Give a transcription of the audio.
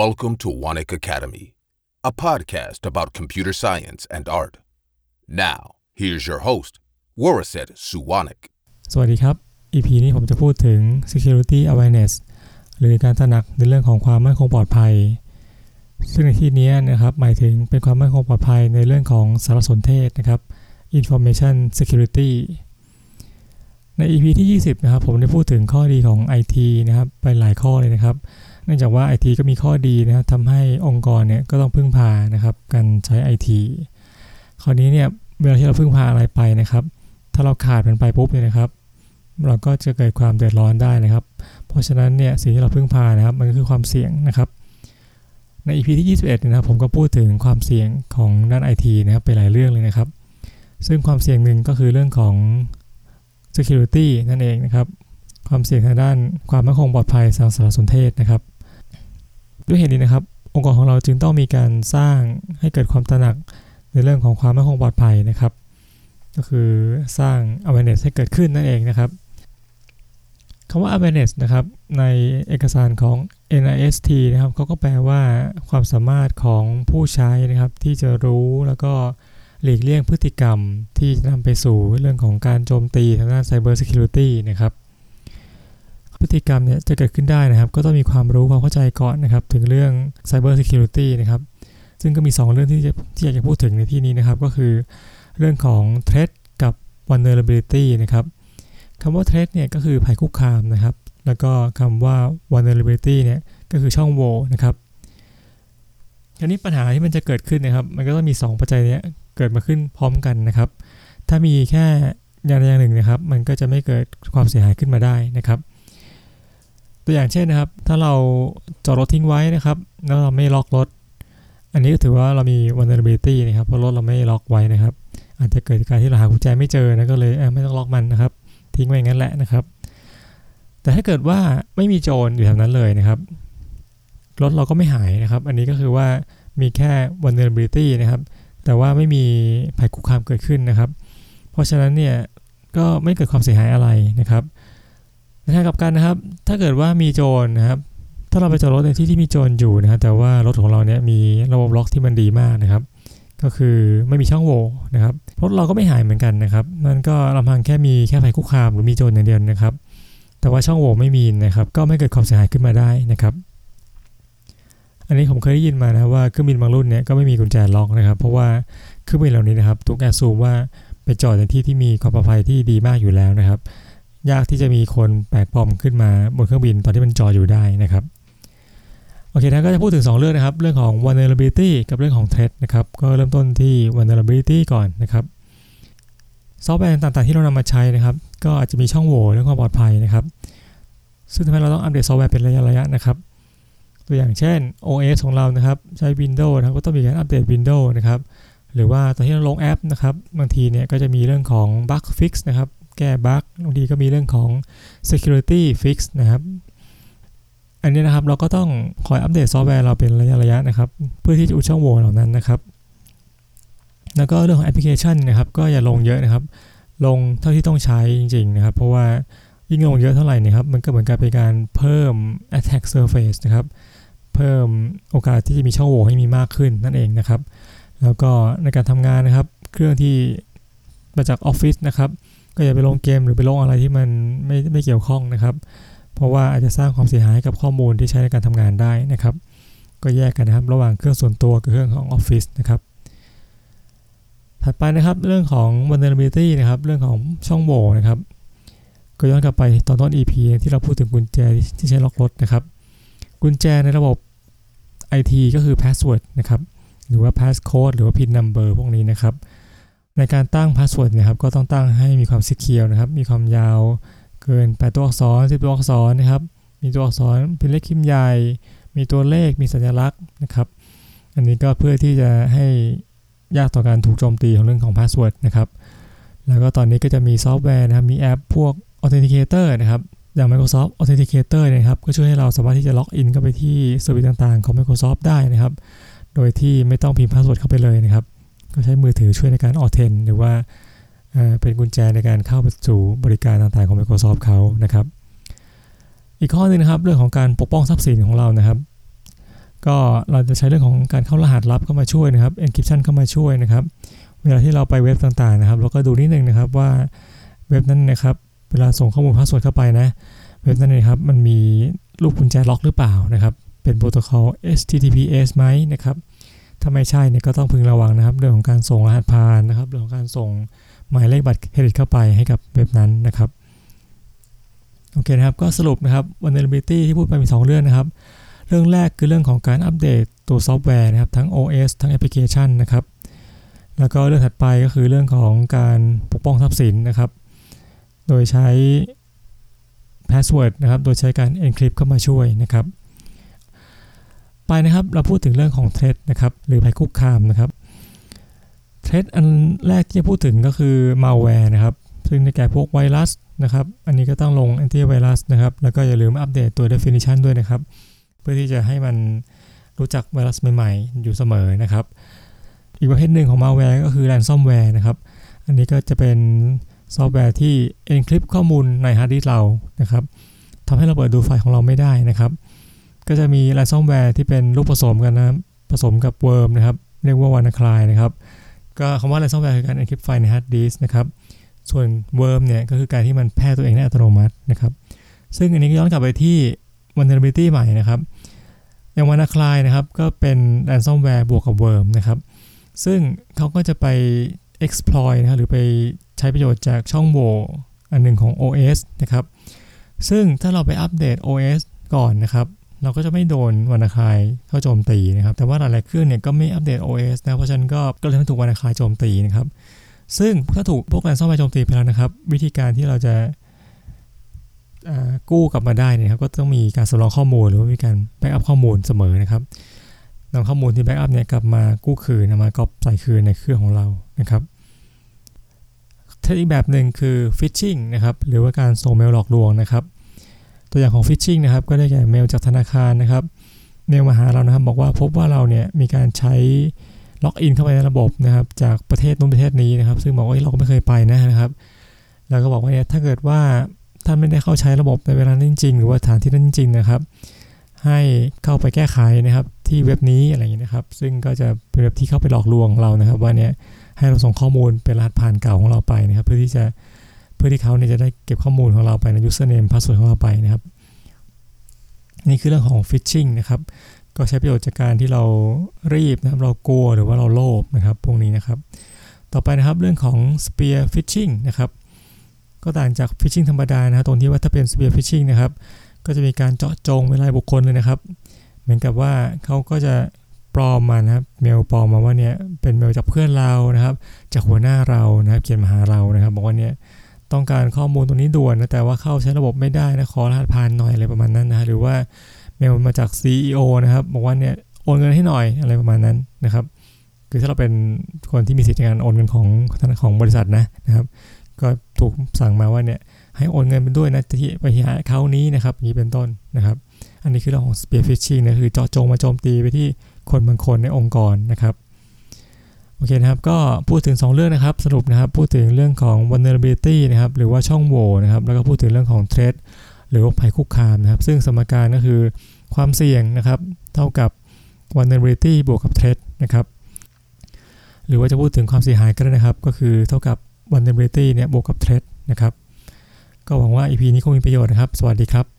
Welcome to Wanik Academy, a podcast about computer science and art. Now, here's your host, Waraset Suwanik. สวัสดีครับ EP นี้ผมจะพูดถึง security awareness หรือการตระหนักในเรื่องของความมั่นคงปลอดภัย ซึ่งในที่นี้นะครับหมายถึงเป็นความมั่นคงปลอดภัยในเรื่องของสารสนเทศนะครับ information security ใน EP ที่ 20 นะครับ ผมได้พูดถึงข้อดีของ IT นะครับ ไปหลายข้อเลยนะครับ เนื่องจากว่า IT ก็มีข้อดีนะครับทำให้องค์กรเนี่ยก็ต้องพึ่งพานะครับการใช้ IT คราวนี้เนี่ยเวลาที่เราพึ่งพาอะไรไปนะครับ ถ้าเราขาดมันไปปุ๊บเนี่ยนะครับ เราก็จะเกิดความเดือดร้อนได้นะครับ เพราะฉะนั้นเนี่ยสิ่งที่เราพึ่งพานะครับมันก็คือความเสี่ยงนะครับ ใน EP ที่ 21นะครับผมก็พูดถึงความเสี่ยงของด้าน IT นะครับไปหลายเรื่องเลยนะครับ ซึ่งความเสี่ยงหนึ่งก็คือเรื่องของ security นั่นเองนะครับ ความเสี่ยงทางด้านความมั่นคงปลอดภัยทางสารสนเทศนะครับ ด้วยเหตุนี้นะครับ องค์กรของเราจึงต้องมีการสร้างให้เกิดความตระหนักในเรื่องของความมั่นคงปลอดภัยนะครับ ก็คือสร้าง awareness ให้เกิดขึ้นนั่นเองนะครับคำว่า awareness นะครับในเอกสารของ NIST นะครับเขาก็แปลว่าความสามารถของผู้ใช้นะครับ ที่จะรู้แล้วก็หลีกเลี่ยงพฤติกรรมที่จะนำไปสู่เรื่องของการโจมตีทางด้าน Cyber Security นะครับ พฤติกรรมเนี่ยจะเกิดขึ้นได้นะครับ ก็ต้องมีความรู้ความเข้าใจก่อนนะครับ ถึงเรื่อง Cyber Security นะครับ ซึ่งก็มี 2 เรื่องที่จะที่อยากจะพูดถึงในที่นี้นะครับ ก็คือเรื่องของ threat กับ vulnerability นะครับคำว่า threat เนี่ยก็คือภัยคุกคามนะครับ แล้วก็คำว่า vulnerability เนี่ยก็คือช่องโหว่นะครับทีนี้ปัญหาที่มันจะเกิดขึ้นนะครับ มันก็ต้องมี 2 ปัจจัยเนี้ยเกิดมาขึ้นพร้อมกันนะครับ ถ้ามีแค่อย่างใดอย่างหนึ่งนะครับ มันก็จะไม่เกิดความเสียหายขึ้นมาได้นะครับ ตัวอย่างเช่นนะครับ ถ้าเราจอดรถทิ้งไว้นะครับ แล้วเราไม่ล็อกรถ อันนี้ก็ถือว่าเรามี vulnerability นะครับ เพราะรถเราไม่ล็อกไว้นะครับ อาจจะเกิดการที่เราหากุญแจไม่เจอนะ ก็เลยไม่ต้องล็อกมันนะครับ ทิ้งไว้งั้นแหละนะครับ แต่ถ้าเกิดว่าไม่มีโจรอยู่แถวนั้นเลยนะครับ รถเราก็ไม่หายนะครับ อันนี้ก็คือว่ามีแค่ vulnerability นะครับ แต่ว่าไม่มีภัยคุกคามเกิดขึ้นนะครับ เพราะฉะนั้นเนี่ยก็ไม่เกิดความเสียหายอะไรนะครับ ในทางกลับกันนะครับ ถ้าเกิดว่ามีโจรนะครับ ถ้าเราไปจอดรถในที่ที่มีโจรอยู่นะครับแต่ว่ารถของเราเนี่ยมีระบบล็อกที่มันดีมากนะครับ ก็คือไม่มีช่องโหว่นะครับรถเราก็ไม่หายเหมือนกันนะครับ มันก็ลำพังแค่มีแค่ภัยคุกคามหรือมีโจรอย่างเดียวนะครับ แต่ว่าช่องโหว่ไม่มีนะครับ ก็ไม่เกิดความเสียหายขึ้นมาได้นะครับอันนี้ผมเคยได้ยินมานะว่าเครื่องบินบางรุ่นเนี่ยก็ไม่มีกุญแจล็อกนะครับ เพราะว่าเครื่องบินเหล่านี้นะครับทุกแอร์ซูมว่าไปจอดในที่ที่มีความปลอดภัยที่ดีมากอยู่แล้วนะครับ ยากที่จะมีคนแปลกปลอมขึ้นมาบนเครื่องบินตอนที่มันจอดอยู่ได้นะครับโอเคนะก็จะพูดถึง 2 เรื่องนะครับ เรื่องของ vulnerability กับเรื่องของ threat นะครับ ก็เริ่มต้นที่ vulnerability ก่อนนะครับซอฟต์แวร์ต่างๆที่เรานำมาใช้นะครับ ก็อาจจะมีช่องโหว่เรื่องความปลอดภัยนะครับ ซึ่งทำให้เราต้องอัปเดตซอฟต์แวร์เป็นระยะๆนะครับ ตัวอย่างเช่น OS ของเรานะครับ ใช้ Windows นะครับก็ต้องมีการอัปเดต Windows นะครับ หรือว่าตอนที่เราลงแอปนะครับ บางทีเนี่ยก็จะมีเรื่องของ bug fix นะครับ แก้บั๊กบางทีก็มีเรื่องของ security fix นะครับ อันนี้นะครับเราก็ต้องคอยอัปเดตซอฟต์แวร์เราเป็นระยะระยะนะครับ เพื่อที่จะอุดช่องโหว่เหล่านั้นนะครับ แล้วก็เรื่องของแอปพลิเคชันนะครับ ก็อย่าลงเยอะนะครับ ลงเท่าที่ต้องใช้จริง ๆ นะครับ เพราะว่ายิ่งลงเยอะเท่าไหร่นะครับ มันก็เหมือนกับเป็นการเพิ่ม attack surface นะครับ เพิ่มโอกาสที่จะมีช่องโหว่ให้มีมากขึ้นนั่นเองนะครับ แล้วก็ในการทำงานนะครับ เครื่องที่มาจากออฟฟิศนะครับ ก็อย่าไปลงเกมหรือไปลงอะไรที่มันไม่ไม่เกี่ยวข้องนะครับ เพราะว่าอาจจะสร้างความเสียหายกับข้อมูลที่ใช้ในการทำงานได้นะครับ ก็แยกกันนะครับ ระหว่างเครื่องส่วนตัวกับเครื่องของออฟฟิศนะครับถัดไปนะครับเรื่องของ vulnerability นะครับ เรื่องของช่องโหว่นะครับ ก็ย้อนกลับไปตอนต้น EP ที่เราพูดถึงกุญแจที่ใช้ล็อกรถนะครับ กุญแจในระบบ IT ก็คือ password นะครับ หรือว่า passcode หรือว่า pin number พวกนี้นะครับ ในการตั้ง password นะครับก็ต้องตั้งให้มีความ secure นะครับ มีความยาวเกิน8ตัวอักษร10ตัวอักษรนะครับ มีตัวอักษรพิมพ์เล็กพิมพ์ใหญ่ มีตัวเลขมีสัญลักษณ์นะครับ อันนี้ก็เพื่อที่จะให้ยากต่อการถูกโจมตีของเรื่องของ password นะครับ แล้วก็ตอนนี้ก็จะมีซอฟต์แวร์นะครับ มีแอปพวก authenticator นะครับ อย่าง Microsoft Authenticator นะครับ ก็ช่วยให้เราสามารถที่จะล็อกอินเข้าไปที่ service ต่างๆ ของ Microsoft ได้นะครับ โดยที่ไม่ต้องพิมพ์ password เข้าไปเลยนะครับ ก็ใช้มือถือช่วยในการ authen หรือว่าเป็นกุญแจในการเข้าไปสู่บริการต่างๆของ Microsoft เขานะครับ อีกข้อนึงนะครับเรื่องของการปกป้องทรัพย์สินของเรานะครับ ก็เราจะใช้เรื่องของการเข้ารหัสลับเข้ามาช่วยนะครับ encryption เข้ามาช่วยนะครับ เวลาที่เราไปเว็บต่างๆนะครับ เราก็ดูนิดนึงนะครับว่าเว็บนั้นนะครับ เวลาส่งข้อมูล password เข้าไปนะ เว็บนั้นนะครับมันมีลูกกุญแจล็อกหรือเปล่านะครับ เป็น protocol HTTPS ไหมนะครับ ถ้าไม่ใช่เนี่ยก็ต้องพึงระวังนะครับ เรื่องของการส่งรหัสผ่านนะครับ เรื่องของการส่งหมายเลขบัตรเครดิตเข้าไปให้กับเว็บนั้นนะครับโอเคนะครับก็สรุปนะครับ vulnerability ที่พูดไปมี 2 เรื่องนะครับ เรื่องแรกคือเรื่องของการอัปเดตตัวซอฟต์แวร์นะครับ ทั้ง OS ทั้งแอปพลิเคชันนะครับ แล้วก็เรื่องถัดไปก็คือเรื่องของการปกป้องทรัพย์สินนะครับ โดยใช้ password นะครับ โดยใช้การ encrypt เข้ามาช่วยนะครับ ไปนะครับเราพูดถึงเรื่องของ threat นะครับหรือภัยคุกคามนะครับ threat อันแรกที่จะพูดถึงก็คือ malware นะครับซึ่งได้แก่พวกไวรัสนะครับอันนี้ก็ต้องลง antivirus นะครับแล้วก็อย่าลืมอัปเดตตัว definition ด้วยนะครับ เพื่อที่จะให้มันรู้จักไวรัสใหม่ๆ อยู่เสมอนะครับ อีกประเภทหนึ่งของ malware ก็คือ ransomware นะครับอันนี้ก็จะเป็นซอฟต์แวร์ที่ encrypt ข้อมูลในฮาร์ดดิสก์เรานะครับทำให้เราเปิดดูไฟล์ของเราไม่ได้นะครับ ก็จะมี ransomware ที่เป็นลูกผสมกันนะผสมกับ worm นะครับ เรียกว่า WannaCry นะครับก็คำว่า ransomware คือการ encrypt ไฟล์ในฮาร์ดดิสก์นะครับ ส่วน worm เนี่ยก็คือการที่มันแพร่ตัวเองได้อัตโนมัตินะครับ ซึ่งอันนี้ก็ย้อนกลับไปที่ vulnerability ไหมนะครับ อย่าง WannaCry นะครับ ก็เป็น ransomware บวกกับ worm นะครับ ซึ่งเขาก็จะไป exploit นะครับหรือไปใช้ประโยชน์จากช่องโหว่อันหนึ่งของ OS นะครับ ซึ่งถ้าเราไปอัปเดต OS ก่อนนะครับ เราก็จะไม่โดน WannaCry เข้าโจมตีนะครับ แต่ว่าหลายๆเครื่องเนี่ยก็ไม่อัปเดต OS นะ เพราะฉะนั้นก็ก็เลยถูก WannaCry โจมตีนะครับ ซึ่งถ้าถูกพวก ransomware โจมตีไปแล้วนะครับ วิธีการที่เราจะกู้กลับมาได้เนี่ยครับ ก็ต้องมีการสำรองข้อมูลหรือว่ามีการ backup ข้อมูลเสมอนะครับนำข้อมูลที่ backup เนี่ยกลับมากู้คืนมาก๊อปใส่คืนในเครื่องของเรานะครับเทคนิคแบบหนึ่งคือ phishing นะครับหรือว่าการส่งเมลหลอกลวงนะครับ ตัวอย่างของฟิชชิงนะครับก็ได้แก่เมลจากธนาคารนะครับเมลมาหาเรานะครับบอกว่าพบว่าเราเนี่ยมีการใช้ล็อกอินเข้าไปในระบบนะครับจากประเทศนู้นประเทศนี้นะครับ ซึ่งบอกว่าเราก็ไม่เคยไปนะครับ แล้วก็บอกว่าเนี่ยถ้าเกิดว่าท่านไม่ได้เข้าใช้ระบบในเวลานั้นจริง ๆ หรือว่าฐานที่นั้นจริงๆนะครับ ให้เข้าไปแก้ไขนะครับ ที่เว็บนี้อะไรอย่างนี้นะครับ ซึ่งก็จะเป็นเว็บที่เข้าไปหลอกลวงเรานะครับ ว่าเนี่ยให้เราส่งข้อมูลเป็นรหัสผ่านเก่าของเราไปนะครับ เพื่อที่จะ พื่อที่เขาเนี่ยจะได้เก็บข้อมูลของเราไปใน username password ของเราไปนะครับ นี่คือเรื่องของ phishing นะครับ ก็ใช้ประโยชน์จากการที่เรารีบนะครับ เรากลัวหรือว่าเราโลภนะครับ พวกนี้นะครับ ต่อไปนะครับเรื่องของ spear phishing นะครับ ก็ต่างจาก phishing ธรรมดานะรตรงที่ว่าถ้าเป็น spear phishing นะครับ ก็จะมีการเจาะจงเวลาบุคคลเลยนะครับ เหมือนกับว่าเขาก็จะปลอมมานะครับเมลปลอมมาว่าเนี่ยเป็นเมลจากเพื่อนเรานะครับ จากหัวหน้าเรานะครับ เขียนมาหาเรานะครับ บอกว่าเนี่ย ต้องการข้อมูลตรงนี้ด่วนนะแต่ว่าเข้าใช้ระบบไม่ได้นะขอรหัสผ่านหน่อยอะไรประมาณนั้นนะหรือว่าเมลมาจาก CEO นะครับบอกว่าเนี่ยโอนเงินให้หน่อยอะไรประมาณนั้นนะครับ คือถ้าเราเป็นคนที่มีสิทธิในการโอนเงินของของบริษัทนะนะครับ ก็ถูกสั่งมาว่าเนี่ยให้โอนเงินไปด้วยนะที่ไปหาเขานี้นะครับนี้เป็นต้นนะครับ อันนี้คือเรื่องของ spear phishing นะคือเจาะจงมาโจมตีไปที่คนบางคนในองค์กรนะครับ อเคนะครับก็พูดถึง 2 เรื่องนะครับสรุปนะครับพูดถึงเรื่องของ vulnerability นะครับหรือว่าช่องโหว่นะครับแล้วก็พูดถึงเรื่องของ threat หรือว่าภัยคุกคามนะครับซึ่งสมการก็คือความเสี่ยงนะครับเท่ากับ vulnerability บวกกับ threat นะครับหรือว่าจะพูดถึงความเสียหายก็ได้นะครับ ก็คือเท่ากับ vulnerability เนี่ยบวกกับ threat นะครับก็หวังว่า EP นี้คงมีประโยชน์นะครับ สวัสดีครับ